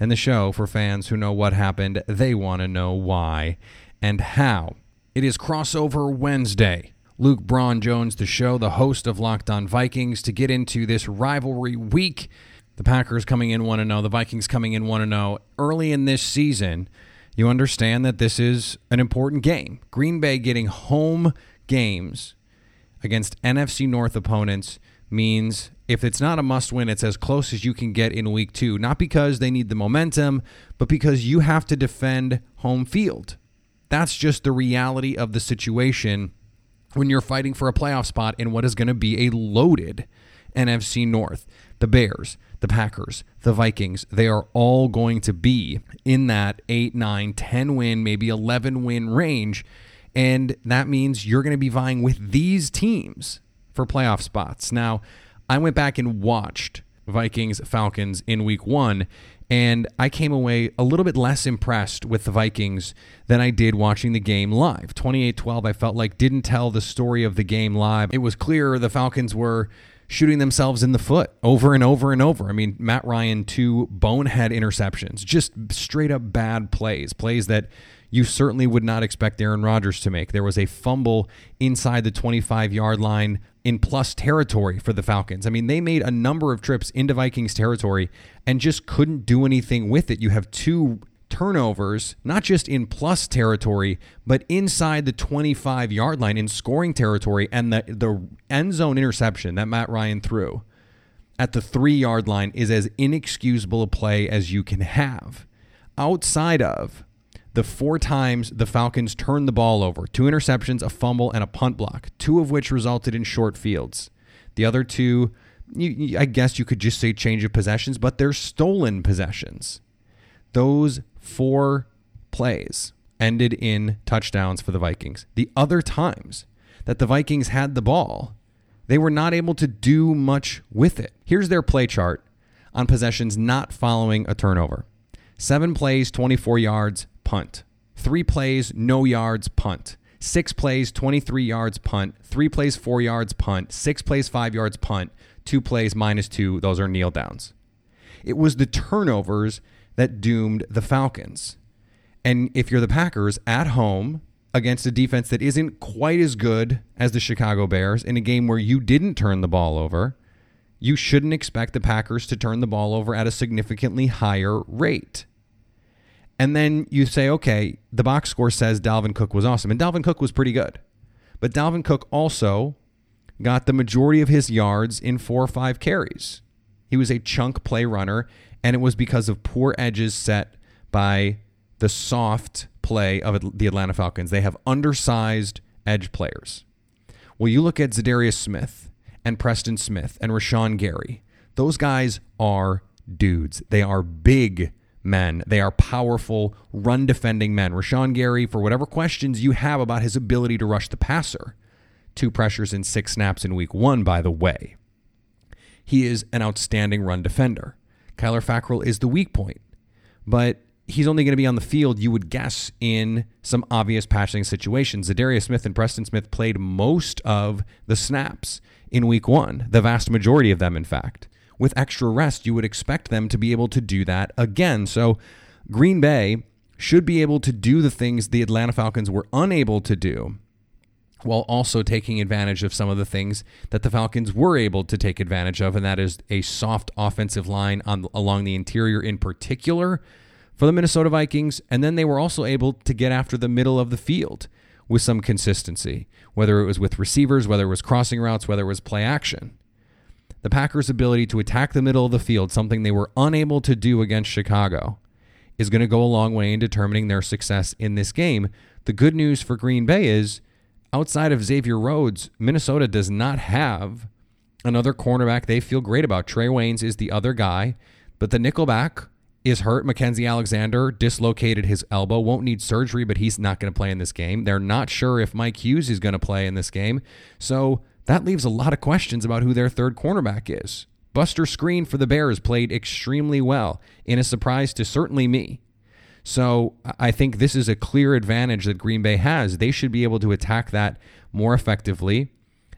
and the show for fans who know what happened. They want to know why and how. It is crossover Wednesday. Luke Braun Jones, the show, the host of Locked On Vikings, to get into this rivalry week. The Packers coming in 1 0, the Vikings coming in 1 0. Early in this season, you understand that this is an important game. Green Bay getting home games against NFC North opponents means if it's not a must win, it's as close as you can get in week two. Not because they need the momentum, but because you have to defend home field. That's just the reality of the situation when you're fighting for a playoff spot in what is going to be a loaded NFC North. The Bears, the Packers, the Vikings, they are all going to be in that 8, 9, 10 win, maybe 11 win range. And that means you're going to be vying with these teams for playoff spots. Now, I went back and watched Vikings Falcons in week one, and I came away a little bit less impressed with the Vikings than I did watching the game live. 28 12, I felt like didn't tell the story of the game live. It was clear the Falcons were shooting themselves in the foot over and over and over. I mean, Matt Ryan, two bonehead interceptions, just straight up bad plays, plays that you certainly would not expect Aaron Rodgers to make. There was a fumble inside the 25 yard line in plus territory for the Falcons. I mean, they made a number of trips into Vikings territory and just couldn't do anything with it. You have two turnovers, not just in plus territory, but inside the 25 yard line in scoring territory, and the, the end zone interception that Matt Ryan threw at the three yard line is as inexcusable a play as you can have. Outside of the four times the Falcons turned the ball over two interceptions, a fumble, and a punt block, two of which resulted in short fields. The other two, you, I guess you could just say change of possessions, but they're stolen possessions. Those four plays ended in touchdowns for the Vikings. The other times that the Vikings had the ball, they were not able to do much with it. Here's their play chart on possessions not following a turnover seven plays, 24 yards, punt. Three plays, no yards, punt. Six plays, 23 yards, punt. Three plays, four yards, punt. Six plays, five yards, punt. Two plays, minus two. Those are kneel downs. It was the turnovers that doomed the Falcons. And if you're the Packers at home against a defense that isn't quite as good as the Chicago Bears in a game where you didn't turn the ball over, you shouldn't expect the Packers to turn the ball over at a significantly higher rate. And then you say, okay, the box score says Dalvin Cook was awesome. And Dalvin Cook was pretty good. But Dalvin Cook also got the majority of his yards in four or five carries. He was a chunk play runner, and it was because of poor edges set by the soft play of the Atlanta Falcons. They have undersized edge players. Well, you look at Za'Darius Smith and Preston Smith and Rashan Gary. Those guys are dudes. They are big men. They are powerful, run defending men. Rashan Gary, for whatever questions you have about his ability to rush the passer, two pressures and six snaps in week one, by the way. He is an outstanding run defender. Kyler Fackrell is the weak point, but he's only going to be on the field, you would guess, in some obvious passing situations. Za'Darius Smith and Preston Smith played most of the snaps in week one, the vast majority of them, in fact. With extra rest, you would expect them to be able to do that again. So, Green Bay should be able to do the things the Atlanta Falcons were unable to do while also taking advantage of some of the things that the Falcons were able to take advantage of, and that is a soft offensive line on along the interior in particular for the Minnesota Vikings. And then they were also able to get after the middle of the field with some consistency, whether it was with receivers, whether it was crossing routes, whether it was play action. The Packers' ability to attack the middle of the field, something they were unable to do against Chicago, is going to go a long way in determining their success in this game. The good news for Green Bay is outside of Xavier Rhodes, Minnesota does not have another cornerback they feel great about. Trae Waynes is the other guy, but the nickelback is hurt. Mackensie Alexander dislocated his elbow, won't need surgery, but he's not going to play in this game. They're not sure if Mike Hughes is going to play in this game. So that leaves a lot of questions about who their third cornerback is. Buster Skrine for the Bears played extremely well in a surprise to certainly me. So I think this is a clear advantage that Green Bay has. They should be able to attack that more effectively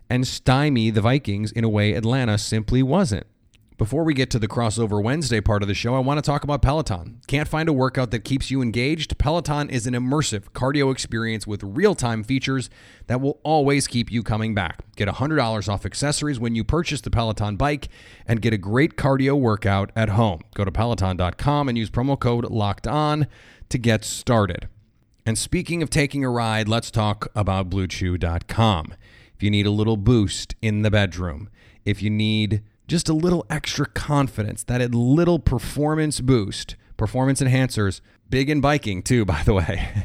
and stymie the Vikings in a way Atlanta simply wasn't. Before we get to the crossover Wednesday part of the show, I want to talk about Peloton. Can't find a workout that keeps you engaged? Peloton is an immersive cardio experience with real time features that will always keep you coming back. Get $100 off accessories when you purchase the Peloton bike and get a great cardio workout at home. Go to Peloton.com and use promo code LOCKED ON to get started. And speaking of taking a ride, let's talk about BlueChew.com. If you need a little boost in the bedroom, if you need just a little extra confidence, that little performance boost. Performance enhancers, big in biking too, by the way.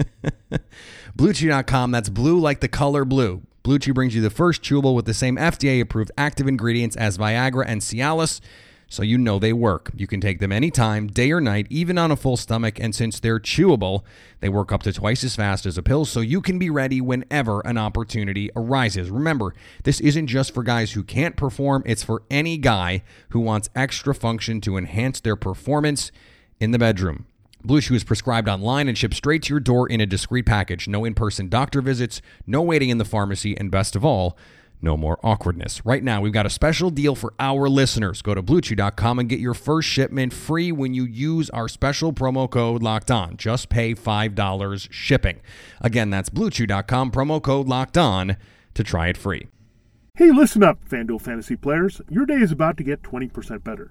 BlueChew.com, that's blue like the color blue. Blue Chew brings you the first chewable with the same FDA approved active ingredients as Viagra and Cialis so you know they work. You can take them anytime, day or night, even on a full stomach, and since they're chewable, they work up to twice as fast as a pill, so you can be ready whenever an opportunity arises. Remember, this isn't just for guys who can't perform, it's for any guy who wants extra function to enhance their performance in the bedroom. Blue Chew is prescribed online and shipped straight to your door in a discreet package. No in person doctor visits, no waiting in the pharmacy, and best of all, no more awkwardness. Right now, we've got a special deal for our listeners. Go to bluechew.com and get your first shipment free when you use our special promo code locked on. Just pay $5 shipping. Again, that's bluechew.com, promo code locked on to try it free. Hey, listen up, FanDuel fantasy players. Your day is about to get 20% better.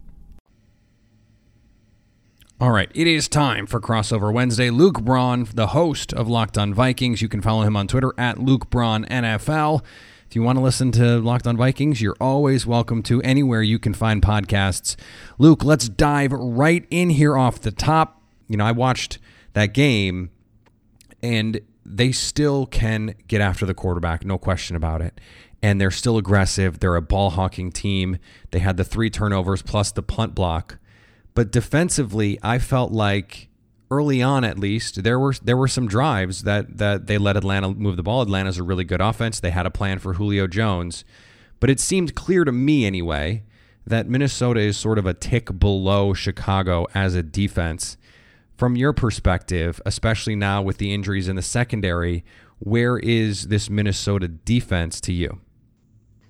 All right, it is time for Crossover Wednesday. Luke Braun, the host of Locked On Vikings. You can follow him on Twitter at Luke Braun NFL. If you want to listen to Locked On Vikings, you're always welcome to anywhere you can find podcasts. Luke, let's dive right in here off the top. You know, I watched that game, and they still can get after the quarterback, no question about it. And they're still aggressive. They're a ball hawking team. They had the three turnovers plus the punt block but defensively, I felt like early on at least there were there were some drives that that they let Atlanta move the ball. Atlanta's a really good offense. They had a plan for Julio Jones, but it seemed clear to me anyway that Minnesota is sort of a tick below Chicago as a defense from your perspective, especially now with the injuries in the secondary, where is this Minnesota defense to you?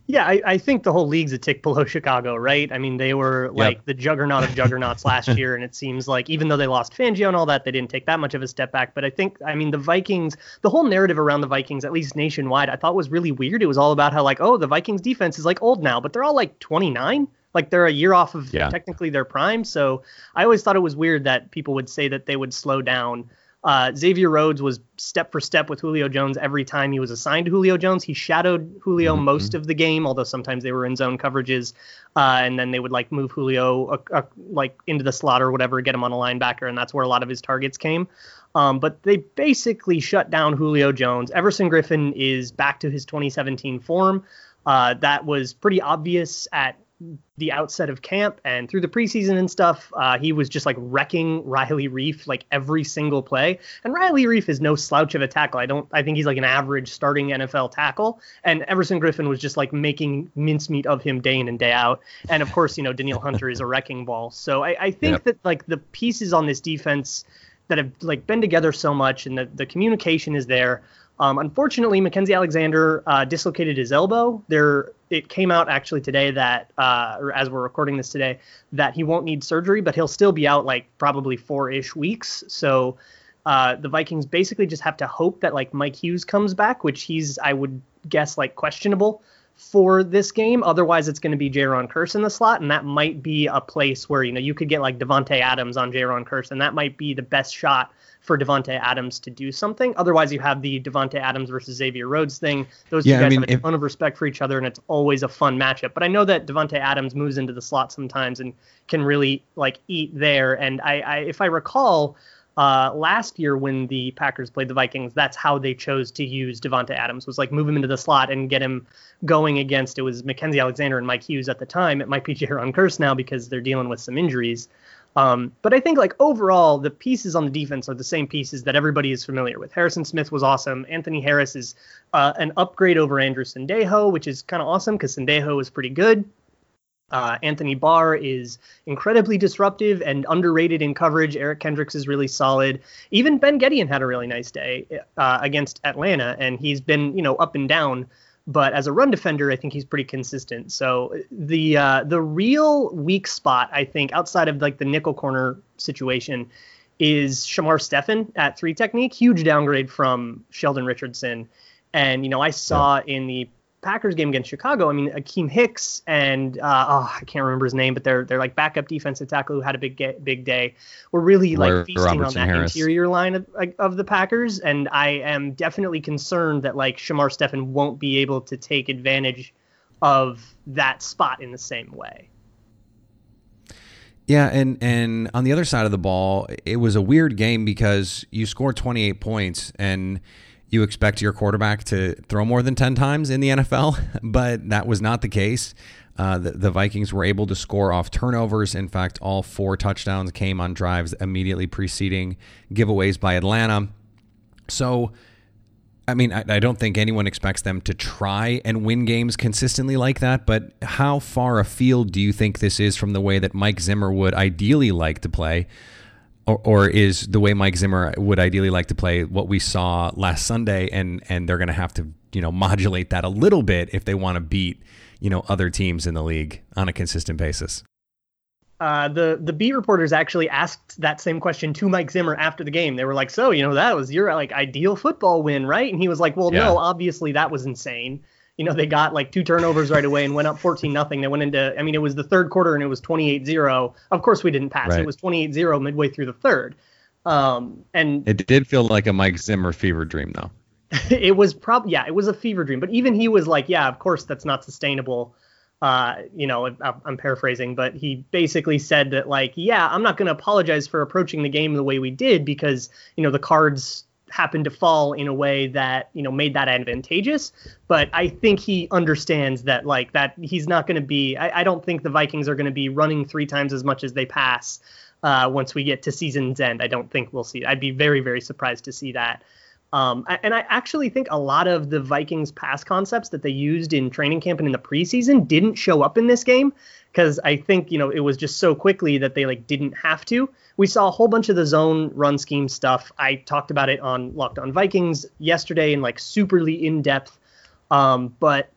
Yeah, I, I, think the whole league's a tick below Chicago, right? I mean, they were like yep. the juggernaut of juggernauts last year, and it seems like even though they lost Fangio and all that, they didn't take that much of a step back. But I think, I mean, the Vikings, the whole narrative around the Vikings, at least nationwide, I thought was really weird. It was all about how like, oh, the Vikings defense is like old now, but they're all like 29. Like they're a year off of yeah. technically their prime. So I always thought it was weird that people would say that they would slow down uh, Xavier Rhodes was step for step with Julio Jones every time he was assigned to Julio Jones. He shadowed Julio mm-hmm. most of the game, although sometimes they were in zone coverages, uh, and then they would like move Julio uh, uh, like into the slot or whatever, get him on a linebacker, and that's where a lot of his targets came. Um, but they basically shut down Julio Jones. Everson Griffen is back to his 2017 form. Uh, that was pretty obvious at the outset of camp and through the preseason and stuff, uh, he was just like wrecking Riley Reiff like every single play. And Riley Reiff is no slouch of a tackle. I don't. I think he's like an average starting NFL tackle. And Everson Griffen was just like making mincemeat of him day in and day out. And of course, you know Danielle Hunter is a wrecking ball. So I, I think yep. that like the pieces on this defense that have like been together so much and the, the communication is there. Um, unfortunately, Mackensie Alexander uh, dislocated his elbow. There, it came out actually today that, uh, or as we're recording this today, that he won't need surgery, but he'll still be out like probably four-ish weeks. So uh, the Vikings basically just have to hope that like Mike Hughes comes back, which he's, I would guess, like questionable for this game. Otherwise, it's going to be Jayron Kearse in the slot, and that might be a place where you know you could get like Davante Adams on Jayron Kearse, and that might be the best shot for Davante Adams to do something. Otherwise, you have the Davante Adams versus Xavier Rhodes thing. Those yeah, two guys I mean, have a if, ton of respect for each other, and it's always a fun matchup. But I know that Davante Adams moves into the slot sometimes and can really like eat there. And I, I if I recall. Uh, last year when the Packers played the Vikings, that's how they chose to use Davante Adams was like move him into the slot and get him going against it was Mackensie Alexander and Mike Hughes at the time. It might be Jayron Kearse now because they're dealing with some injuries. Um, but I think like overall, the pieces on the defense are the same pieces that everybody is familiar with. Harrison Smith was awesome. Anthony Harris is uh, an upgrade over Andrew Sendejo, which is kind of awesome because Sendejo is pretty good. Uh, Anthony Barr is incredibly disruptive and underrated in coverage. Eric Kendricks is really solid. Even Ben Gedeon had a really nice day uh, against Atlanta, and he's been you know up and down but as a run defender, I think he's pretty consistent. So the uh, the real weak spot, I think, outside of like the nickel corner situation, is Shamar Stephen at three technique. Huge downgrade from Sheldon Richardson. And you know, I saw yeah. in the Packers game against Chicago, I mean, Akiem Hicks and uh, oh, I can't remember his name, but they're they're like backup defensive tackle who had a big big day. We're really like feasting Robertson on that Harris. interior line of, of the Packers, and I am definitely concerned that like Shamar Stephen won't be able to take advantage of that spot in the same way. Yeah, and and on the other side of the ball, it was a weird game because you scored 28 points and you expect your quarterback to throw more than 10 times in the NFL, but that was not the case. Uh, the, the, Vikings were able to score off turnovers. In fact, all four touchdowns came on drives immediately preceding giveaways by Atlanta. So, I mean, I, I don't think anyone expects them to try and win games consistently like that, but how far afield do you think this is from the way that Mike Zimmer would ideally like to play? Or, or is the way Mike Zimmer would ideally like to play what we saw last Sunday, and and they're going to have to you know modulate that a little bit if they want to beat you know other teams in the league on a consistent basis. Uh, the the beat reporters actually asked that same question to Mike Zimmer after the game. They were like, "So, you know, that was your like ideal football win, right?" And he was like, "Well, yeah. no, obviously that was insane you know, they got like two turnovers right away and went up 14 nothing. They went into, I mean, it was the third quarter and it was 28 0. Of course, we didn't pass. Right. It was 28 0 midway through the third. Um, and it did feel like a Mike Zimmer fever dream, though. it was probably, yeah, it was a fever dream. But even he was like, yeah, of course, that's not sustainable. Uh, you know, I'm paraphrasing, but he basically said that, like, yeah, I'm not going to apologize for approaching the game the way we did because, you know, the cards happened to fall in a way that you know made that advantageous. But i think he understands that like that he's not going to be I, I, don't think the vikings are going to be running three times as much as they pass uh, once we get to season's end. I don't think we'll see i'd be very very surprised to see that. Um, and I actually think a lot of the Vikings pass concepts that they used in training camp and in the preseason didn't show up in this game because I think you know it was just so quickly that they like didn't have to. We saw a whole bunch of the zone run scheme stuff. I talked about it on Locked On Vikings yesterday in like superly in depth. Um, but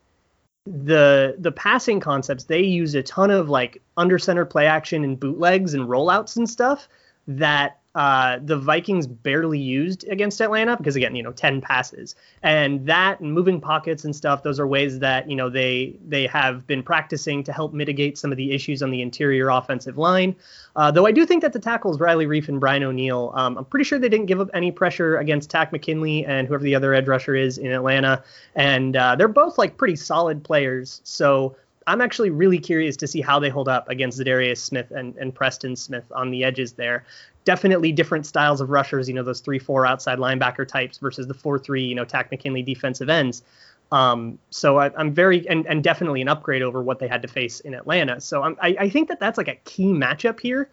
the the passing concepts they use a ton of like under center play action and bootlegs and rollouts and stuff that uh, the Vikings barely used against Atlanta because again, you know, 10 passes. And that and moving pockets and stuff, those are ways that, you know, they they have been practicing to help mitigate some of the issues on the interior offensive line. Uh, though I do think that the tackles Riley Reiff and Brian O'Neill, um, I'm pretty sure they didn't give up any pressure against Takk McKinley and whoever the other edge rusher is in Atlanta. And uh, they're both like pretty solid players. So I'm actually really curious to see how they hold up against Za'Darius Smith and, and Preston Smith on the edges there definitely different styles of rushers, you know, those three, four outside linebacker types versus the four, three, you know, Takk McKinley defensive ends. Um, so I, am very, and, and definitely an upgrade over what they had to face in Atlanta. So I'm, I, I think that that's like a key matchup here.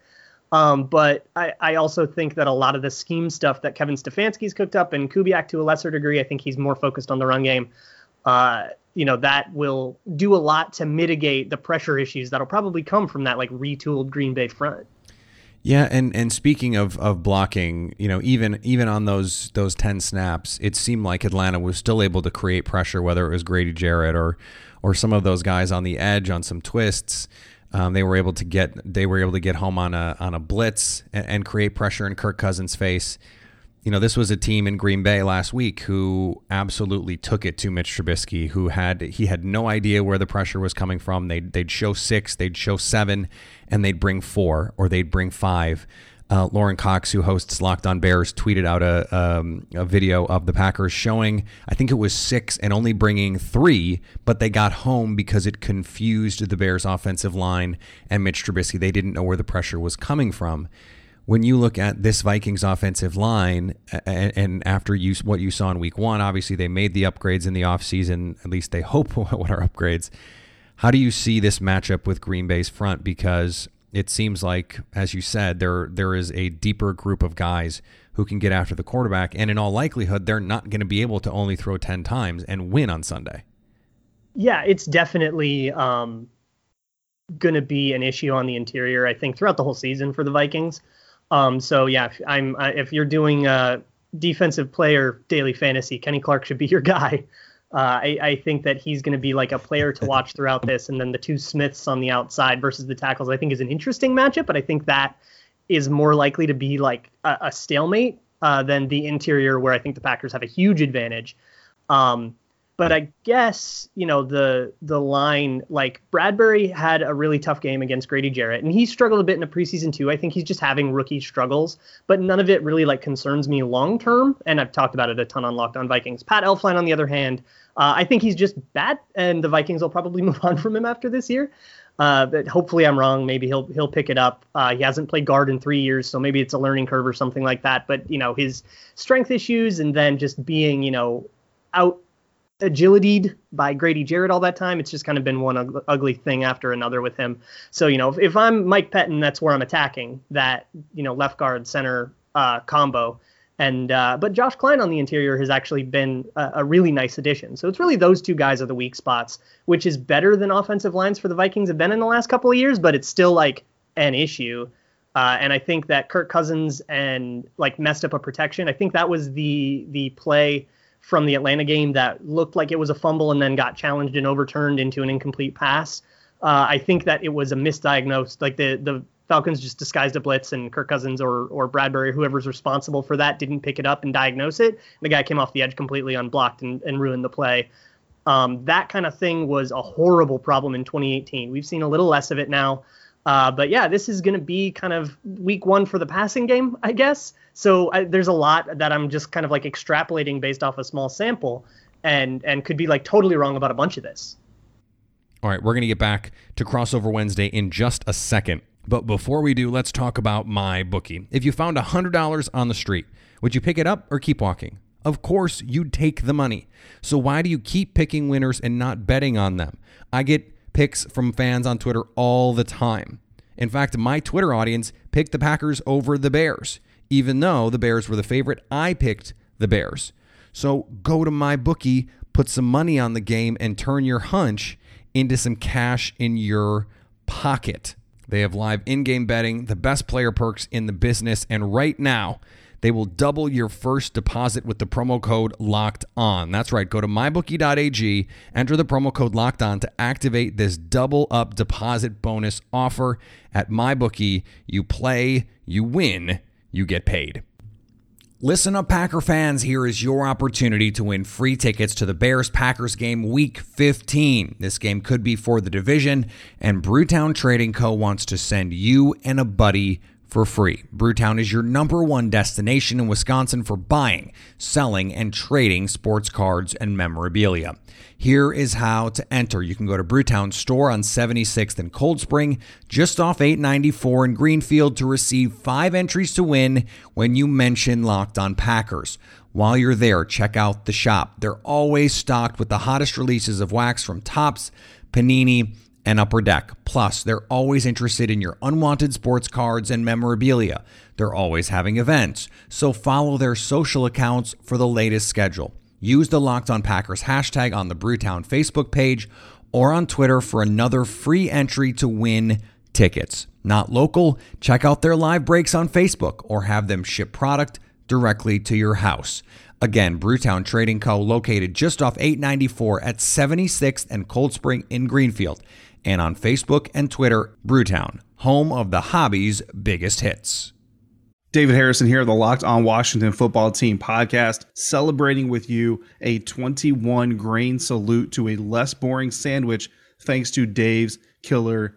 Um, but I, I also think that a lot of the scheme stuff that Kevin Stefanski's cooked up and Kubiak to a lesser degree, I think he's more focused on the run game. Uh, you know, that will do a lot to mitigate the pressure issues that'll probably come from that like retooled Green Bay front. Yeah, and and speaking of of blocking, you know, even even on those those ten snaps, it seemed like Atlanta was still able to create pressure, whether it was Grady Jarrett or or some of those guys on the edge on some twists. Um, they were able to get they were able to get home on a on a blitz and, and create pressure in Kirk Cousins' face you know, this was a team in Green Bay last week who absolutely took it to Mitch Trubisky, who had he had no idea where the pressure was coming from. They'd they'd show six, they'd show seven, and they'd bring four or they'd bring five. Uh, Lorin Cox, who hosts Locked On Bears, tweeted out a, um, a video of the Packers showing, I think it was six and only bringing three, but they got home because it confused the Bears' offensive line and Mitch Trubisky. They didn't know where the pressure was coming from when you look at this Vikings offensive line, and, and, after you what you saw in Week One, obviously they made the upgrades in the offseason. At least they hope what are upgrades. How do you see this matchup with Green Bay's front? Because it seems like, as you said, there there is a deeper group of guys who can get after the quarterback, and in all likelihood, they're not going to be able to only throw ten times and win on Sunday. Yeah, it's definitely um, going to be an issue on the interior. I think throughout the whole season for the Vikings. Um, so yeah, if I'm uh, if you're doing a defensive player daily fantasy, Kenny Clark should be your guy. Uh, I, I, think that he's going to be like a player to watch throughout this, and then the two Smiths on the outside versus the tackles, I think is an interesting matchup. But I think that is more likely to be like a, a stalemate uh, than the interior, where I think the Packers have a huge advantage. Um, but I guess you know the the line like Bradbury had a really tough game against Grady Jarrett, and he struggled a bit in the preseason too. I think he's just having rookie struggles, but none of it really like concerns me long term. And I've talked about it a ton on Locked On Vikings. Pat Elflein, on the other hand, uh, I think he's just bad, and the Vikings will probably move on from him after this year. Uh, but hopefully I'm wrong. Maybe he'll he'll pick it up. Uh, he hasn't played guard in three years, so maybe it's a learning curve or something like that. But you know his strength issues and then just being you know out agilityed by Grady Jarrett all that time. It's just kind of been one ugly thing after another with him. So, you know, if, if I'm Mike Pettine, that's where I'm attacking that, you know, left guard center uh, combo. And uh, but Josh Kline on the interior has actually been a, a, really nice addition. So it's really those two guys are the weak spots, which is better than offensive lines for the Vikings have been in the last couple of years, but it's still like an issue. Uh, and I think that Kirk Cousins and like messed up a protection. I think that was the the play from the Atlanta game that looked like it was a fumble and then got challenged and overturned into an incomplete pass. Uh, I think that it was a misdiagnosed, like the the Falcons just disguised a blitz and Kirk Cousins or or Bradbury, whoever's responsible for that, didn't pick it up and diagnose it. The guy came off the edge completely unblocked and, and ruined the play. Um, that kind of thing was a horrible problem in 2018. We've seen a little less of it now. Uh, but yeah, this is going to be kind of week one for the passing game, I guess. So I, there's a lot that I'm just kind of like extrapolating based off a small sample, and and could be like totally wrong about a bunch of this. All right, we're going to get back to crossover Wednesday in just a second. But before we do, let's talk about my bookie. If you found $100 on the street, would you pick it up or keep walking? Of course, you'd take the money. So why do you keep picking winners and not betting on them? I get picks from fans on Twitter all the time. In fact, my Twitter audience picked the Packers over the Bears. Even though the Bears were the favorite, I picked the Bears. So go to my bookie, put some money on the game, and turn your hunch into some cash in your pocket. They have live in game betting, the best player perks in the business, and right now, they will double your first deposit with the promo code locked on. That's right. Go to mybookie.ag, enter the promo code locked on to activate this double up deposit bonus offer at mybookie. You play, you win, you get paid. Listen up, Packer fans. Here is your opportunity to win free tickets to the Bears Packers game week 15. This game could be for the division, and Brewtown Trading Co. wants to send you and a buddy for free. Brewtown is your number one destination in Wisconsin for buying, selling, and trading sports cards and memorabilia. Here is how to enter. You can go to Brewtown store on 76th and Cold Spring, just off 894 in Greenfield, to receive five entries to win when you mention Locked on Packers. While you're there, check out the shop. They're always stocked with the hottest releases of wax from Topps, Panini, and Upper Deck. Plus, they're always interested in your unwanted sports cards and memorabilia. They're always having events, so follow their social accounts for the latest schedule. Use the Locked On Packers hashtag on the Brewtown Facebook page or on Twitter for another free entry to win tickets. Not local? Check out their live breaks on Facebook or have them ship product directly to your house. Again, Brewtown Trading Co., located just off 894 at 76th and Cold Spring in Greenfield and on Facebook and Twitter, Brewtown, home of the hobby's biggest hits. David Harrison here, the Locked On Washington Football Team podcast, celebrating with you a 21 grain salute to a less boring sandwich thanks to Dave's Killer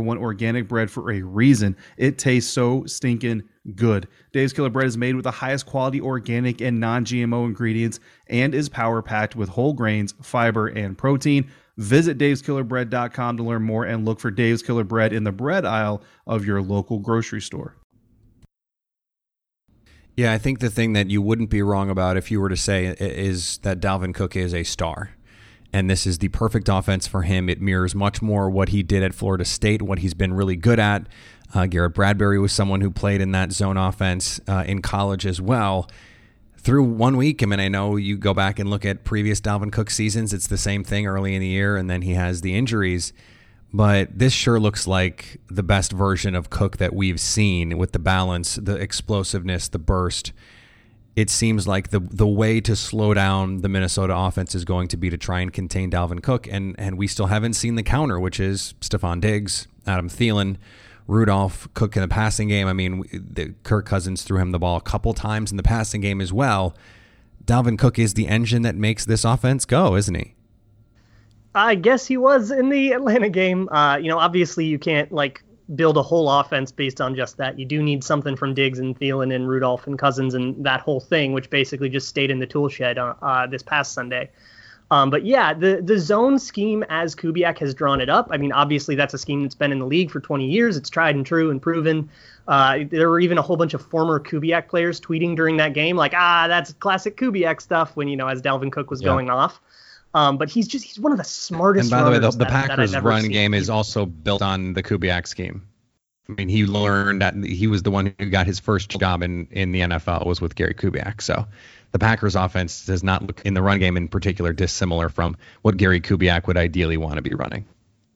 one organic bread for a reason. It tastes so stinking good. Dave's Killer Bread is made with the highest quality organic and non GMO ingredients and is power packed with whole grains, fiber, and protein. Visit daveskillerbread.com to learn more and look for Dave's Killer Bread in the bread aisle of your local grocery store. Yeah, I think the thing that you wouldn't be wrong about if you were to say is that Dalvin Cook is a star. And this is the perfect offense for him. It mirrors much more what he did at Florida State, what he's been really good at. Uh, Garrett Bradbury was someone who played in that zone offense uh, in college as well through one week. I mean, I know you go back and look at previous Dalvin Cook seasons, it's the same thing early in the year, and then he has the injuries. But this sure looks like the best version of Cook that we've seen with the balance, the explosiveness, the burst. It seems like the the way to slow down the Minnesota offense is going to be to try and contain Dalvin Cook, and and we still haven't seen the counter, which is Stefon Diggs, Adam Thielen, Rudolph Cook in the passing game. I mean, the, Kirk Cousins threw him the ball a couple times in the passing game as well. Dalvin Cook is the engine that makes this offense go, isn't he? I guess he was in the Atlanta game. Uh, you know, obviously you can't like build a whole offense based on just that. You do need something from Diggs and Thielen and Rudolph and Cousins and that whole thing, which basically just stayed in the tool shed uh, uh, this past Sunday. Um, but yeah, the the zone scheme as Kubiak has drawn it up. I mean, obviously that's a scheme that's been in the league for 20 years. It's tried and true and proven. Uh, there were even a whole bunch of former Kubiak players tweeting during that game, like, ah, that's classic Kubiak stuff. When you know, as Dalvin Cook was yeah. going off. Um, but he's just he's one of the smartest. And by the way, the, the Packers that run game is also built on the Kubiak scheme. I mean, he learned that he was the one who got his first job in in the NFL was with Gary Kubiak. So the Packers offense does not look in the run game in particular dissimilar from what Gary Kubiak would ideally want to be running.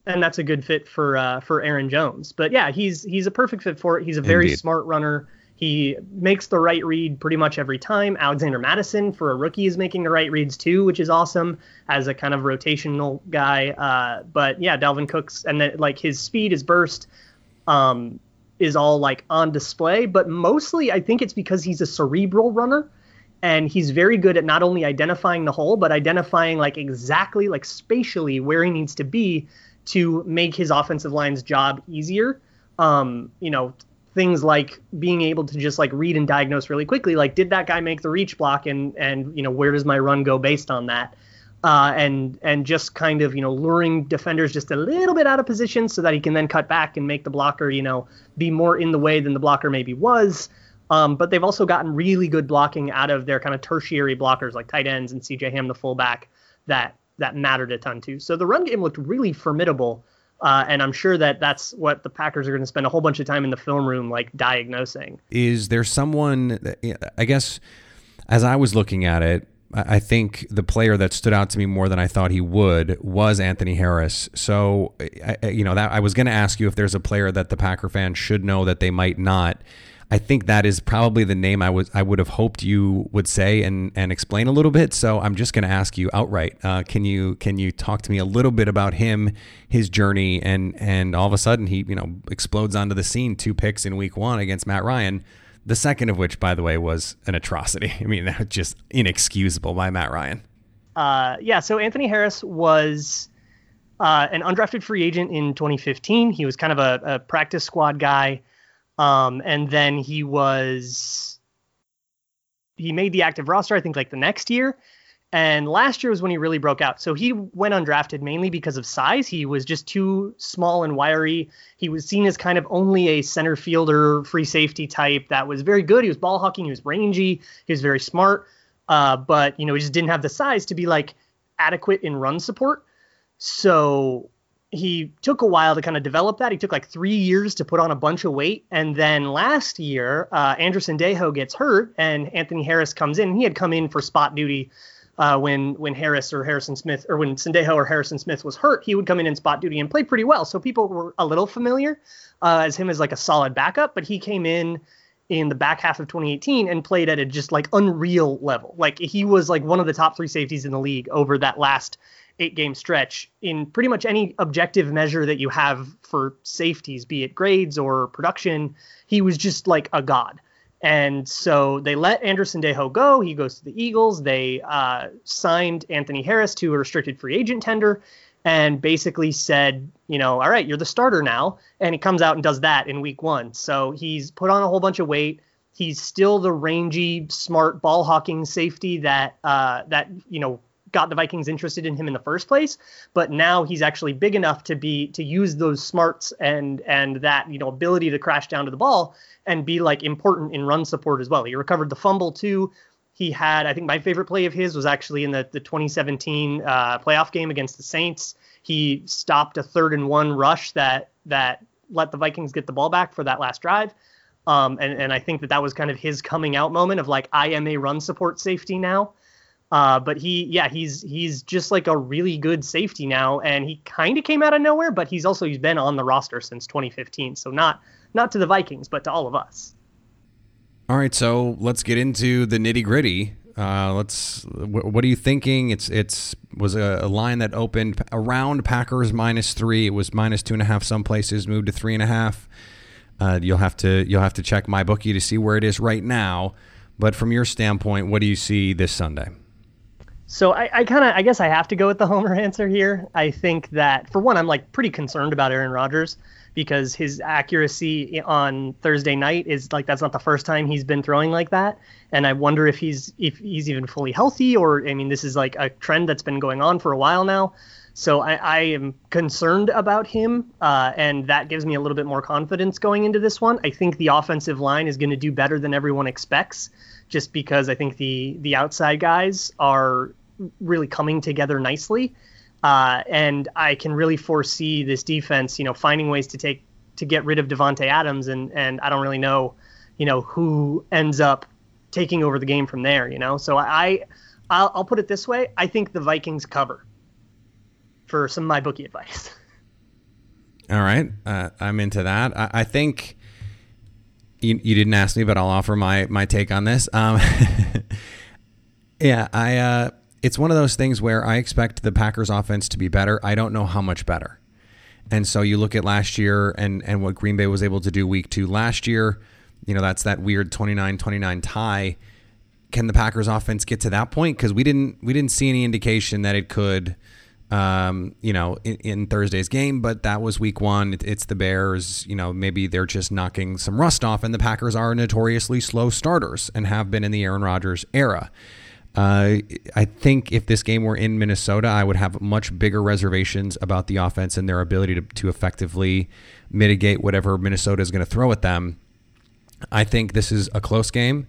And that's a good fit for uh, for Aaron Jones. But yeah, he's he's a perfect fit for it. He's a very Indeed. smart runner. He makes the right read pretty much every time. Alexander Mattison, for a rookie, is making the right reads too, which is awesome as a kind of rotational guy. Uh, but yeah, Dalvin Cook's and then like his speed, his burst, um, is all like on display. But mostly, I think it's because he's a cerebral runner and he's very good at not only identifying the hole but identifying like exactly like spatially where he needs to be to make his offensive line's job easier um, you know things like being able to just like read and diagnose really quickly like did that guy make the reach block and and you know where does my run go based on that? Uh, and and just kind of you know luring defenders just a little bit out of position so that he can then cut back and make the blocker you know be more in the way than the blocker maybe was. Um, but they've also gotten really good blocking out of their kind of tertiary blockers like tight ends and CJ Ham the fullback that that mattered a ton too. So the run game looked really formidable uh, and I'm sure that that's what the Packers are going to spend a whole bunch of time in the film room, like diagnosing. Is there someone, I guess, as I was looking at it, I think the player that stood out to me more than I thought he would was Anthony Harris. So, you know, that I was going to ask you if there's a player that the Packer fans should know that they might not. I think that is probably the name I was I would have hoped you would say and and explain a little bit. So I'm just going to ask you outright. Uh, can you can you talk to me a little bit about him, his journey, and and all of a sudden he you know explodes onto the scene. Two picks in week one against Matt Ryan. The second of which, by the way, was an atrocity. I mean, that was just inexcusable by Matt Ryan. Uh, yeah. So Anthony Harris was. Uh, an undrafted free agent in 2015. He was kind of a, a practice squad guy. Um, and then he was he made the active roster, I think, like the next year. And last year was when he really broke out. So he went undrafted mainly because of size. He was just too small and wiry. He was seen as kind of only a center fielder, free safety type that was very good. He was ball hawking, he was rangy, he was very smart. Uh, but you know, he just didn't have the size to be like adequate in run support. So he took a while to kind of develop that. He took like three years to put on a bunch of weight. And then last year, uh, Andrew Sendejo gets hurt and Anthony Harris comes in. He had come in for spot duty uh, when when Harris or Harrison Smith or when Sendejo or Harrison Smith was hurt. He would come in in spot duty and play pretty well. So people were a little familiar uh, as him as like a solid backup. But he came in in the back half of 2018 and played at a just like unreal level. Like he was like one of the top three safeties in the league over that last eight game stretch in pretty much any objective measure that you have for safeties, be it grades or production. He was just like a god. And so they let Anderson Sendejo go. He goes to the Eagles. They uh, signed Anthony Harris to a restricted free agent tender and basically said, you know, all right, you're the starter now. And he comes out and does that in week one. So he's put on a whole bunch of weight. He's still the rangy, smart ball hawking safety that uh, that you know got the Vikings interested in him in the first place. But now he's actually big enough to be to use those smarts and and that you know ability to crash down to the ball and be like important in run support as well. He recovered the fumble too. He had, I think, my favorite play of his was actually in the the 2017 uh, playoff game against the Saints. He stopped a third and one rush that that let the Vikings get the ball back for that last drive. Um, and, and I think that that was kind of his coming out moment of like, I am a run support safety now. Uh, but he, yeah, he's he's just like a really good safety now, and he kind of came out of nowhere. But he's also he's been on the roster since 2015, so not not to the Vikings, but to all of us. All right, so let's get into the nitty gritty. Uh, let's. What are you thinking? It's it's was a, a, line that opened around Packers minus three. It was minus two and a half some places, moved to three and a half. Uh, you'll have to you'll have to check my bookie to see where it is right now. But from your standpoint, what do you see this Sunday? So I, I kind of, I guess I have to go with the homer answer here. I think that for one, I'm like pretty concerned about Aaron Rodgers because his accuracy on Thursday night is like that's not the first time he's been throwing like that, and I wonder if he's if he's even fully healthy or I mean this is like a trend that's been going on for a while now. So I, I am concerned about him, uh, and that gives me a little bit more confidence going into this one. I think the offensive line is going to do better than everyone expects just because I think the the outside guys are really coming together nicely, uh, and I can really foresee this defense, you know, finding ways to take to get rid of Davante Adams, and and I don't really know, you know, who ends up taking over the game from there, you know. So I, I'll, I'll put it this way: I think the Vikings cover. For some of my bookie advice. All right, uh, I'm into that. I, I think you, you didn't ask me, but I'll offer my my take on this. Um, yeah, I uh, it's one of those things where I expect the Packers offense to be better. I don't know how much better. And so you look at last year and and what Green Bay was able to do week 2 last year, you know, that's that weird 29-29 tie. Can the Packers offense get to that point cuz we didn't we didn't see any indication that it could um, you know, in, in, Thursday's game, but that was week one. It, it's the Bears. You know, maybe they're just knocking some rust off, and the Packers are notoriously slow starters and have been in the Aaron Rodgers era. Uh, I think if this game were in Minnesota, I would have much bigger reservations about the offense and their ability to, to effectively mitigate whatever Minnesota is going to throw at them. I think this is a close game.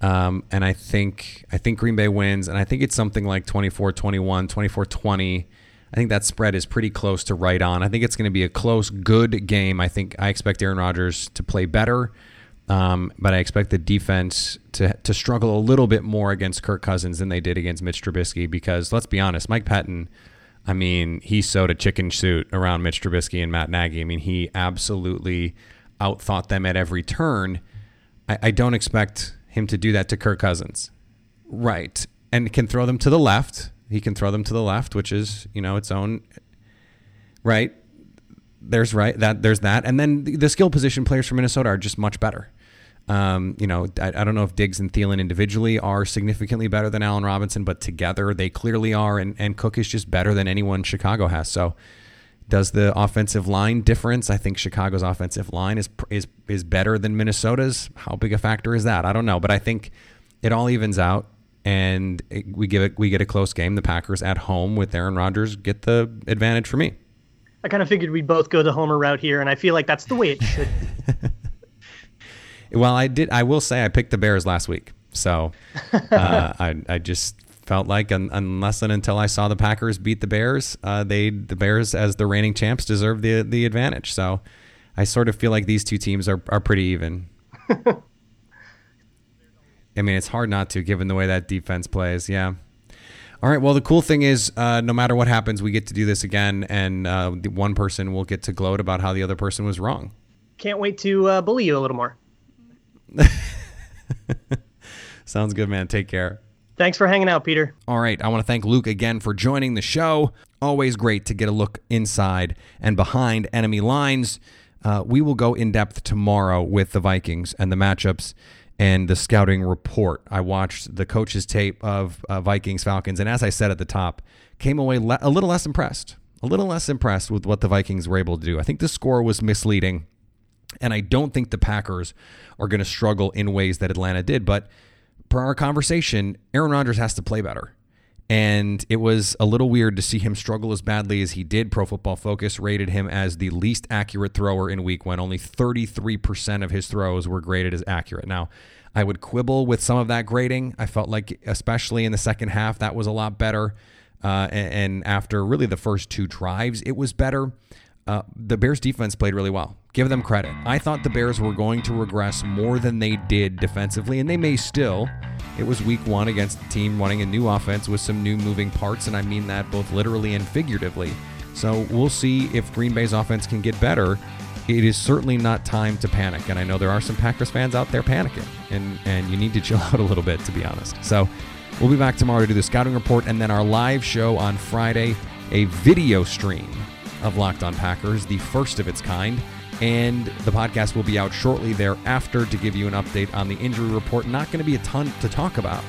Um, and I think I think Green Bay wins, and I think it's something like 24-21, 24-20. I think that spread is pretty close to right on. I think it's going to be a close, good game. I think I expect Aaron Rodgers to play better, um, but I expect the defense to to struggle a little bit more against Kirk Cousins than they did against Mitch Trubisky. Because let's be honest, Mike Pettine, I mean, he sewed a chicken suit around Mitch Trubisky and Matt Nagy. I mean, he absolutely outthought them at every turn. I, I don't expect him to do that to Kirk Cousins. Right. And can throw them to the left. He can throw them to the left, which is, you know, its own right. There's right that there's that. And then the, the skill position players for Minnesota are just much better. Um, you know, I, I, don't know if Diggs and Thielen individually are significantly better than Allen Robinson, but together they clearly are. And, and Cook is just better than anyone Chicago has. So does the offensive line difference? I think Chicago's offensive line is is is better than Minnesota's. How big a factor is that? I don't know, but I think it all evens out, and it, we give it we get a close game. The Packers at home with Aaron Rodgers get the advantage for me. I kind of figured we'd both go the homer route here, and I feel like that's the way it should. well, I did. I will say I picked the Bears last week, so uh, I I just felt like un- unless and until I saw the Packers beat the Bears, uh, they the Bears as the reigning champs deserve the the advantage. So I sort of feel like these two teams are are pretty even. I mean, it's hard not to given the way that defense plays. Yeah. All right. Well, the cool thing is, uh, no matter what happens, we get to do this again, and uh, one person will get to gloat about how the other person was wrong. Can't wait to uh, bully you a little more. Sounds good, man. Take care. Thanks for hanging out, Peter. All right. I want to thank Luke again for joining the show. Always great to get a look inside and behind enemy lines. Uh, we will go in depth tomorrow with the Vikings and the matchups and the scouting report. I watched the coach's tape of uh, Vikings Falcons, and as I said at the top, came away le- a little less impressed. A little less impressed with what the Vikings were able to do. I think the score was misleading, and I don't think the Packers are going to struggle in ways that Atlanta did. But per our conversation, Aaron Rodgers has to play better. And it was a little weird to see him struggle as badly as he did. Pro Football Focus rated him as the least accurate thrower in week one. Only 33% of his throws were graded as accurate. Now, I would quibble with some of that grading. I felt like, especially in the second half, that was a lot better. Uh, and, and after really the first two drives, it was better. Uh, the Bears defense played really well. Give them credit. I thought the Bears were going to regress more than they did defensively, and they may still. It was week one against a team running a new offense with some new moving parts, and I mean that both literally and figuratively. So we'll see if Green Bay's offense can get better. It is certainly not time to panic, and I know there are some Packers fans out there panicking, and, and you need to chill out a little bit, to be honest. So we'll be back tomorrow to do the scouting report, and then our live show on Friday, a video stream of Locked On Packers, the first of its kind. And the podcast will be out shortly thereafter to give you an update on the injury report. Not going to be a ton to talk about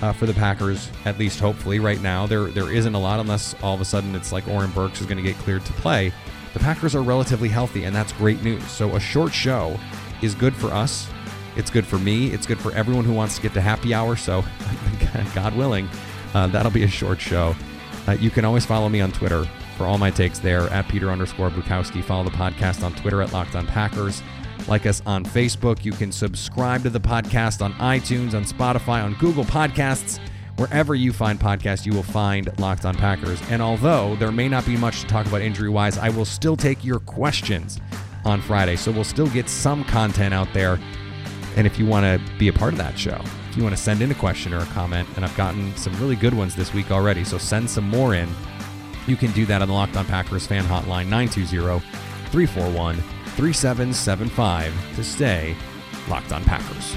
uh, for the Packers, at least hopefully. Right now, there there isn't a lot unless all of a sudden it's like Oren Burks is going to get cleared to play. The Packers are relatively healthy, and that's great news. So a short show is good for us. It's good for me. It's good for everyone who wants to get to happy hour. So, God willing, uh, that'll be a short show. Uh, you can always follow me on Twitter for all my takes there at Peter underscore Bukowski. Follow the podcast on Twitter at Locked On Packers. Like us on Facebook. You can subscribe to the podcast on iTunes, on Spotify, on Google Podcasts. Wherever you find podcasts, you will find Locked On Packers. And although there may not be much to talk about injury wise, I will still take your questions on Friday. So we'll still get some content out there. And if you want to be a part of that show, if you want to send in a question or a comment, and I've gotten some really good ones this week already, so send some more in you can do that on the Locked On Packers fan hotline 920 341 3775 to stay Locked On Packers.